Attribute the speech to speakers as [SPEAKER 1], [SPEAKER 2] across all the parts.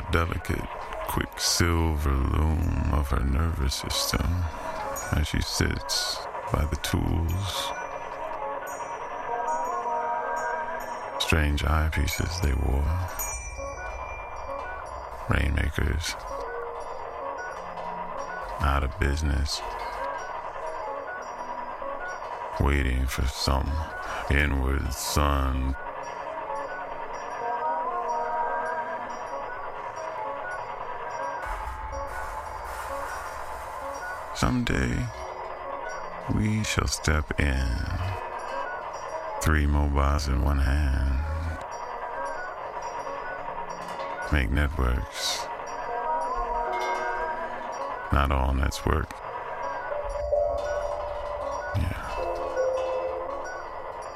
[SPEAKER 1] the
[SPEAKER 2] delicate quicksilver loom of her nervous system as she sits by the tools. Strange eyepieces they wore. Rainmakers. Out of business. Waiting for some inward sun Someday we shall step in, three mobiles in one hand, make networks. Not all nets work. Yeah.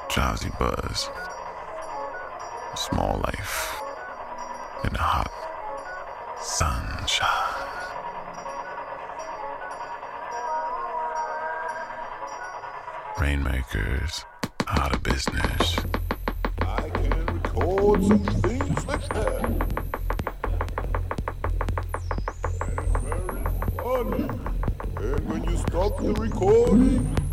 [SPEAKER 2] Drowsy buzz. Small life in the hot sunshine. Rainmakers out of business.
[SPEAKER 3] I can record some things like that. And very funny. And when you stop the recording,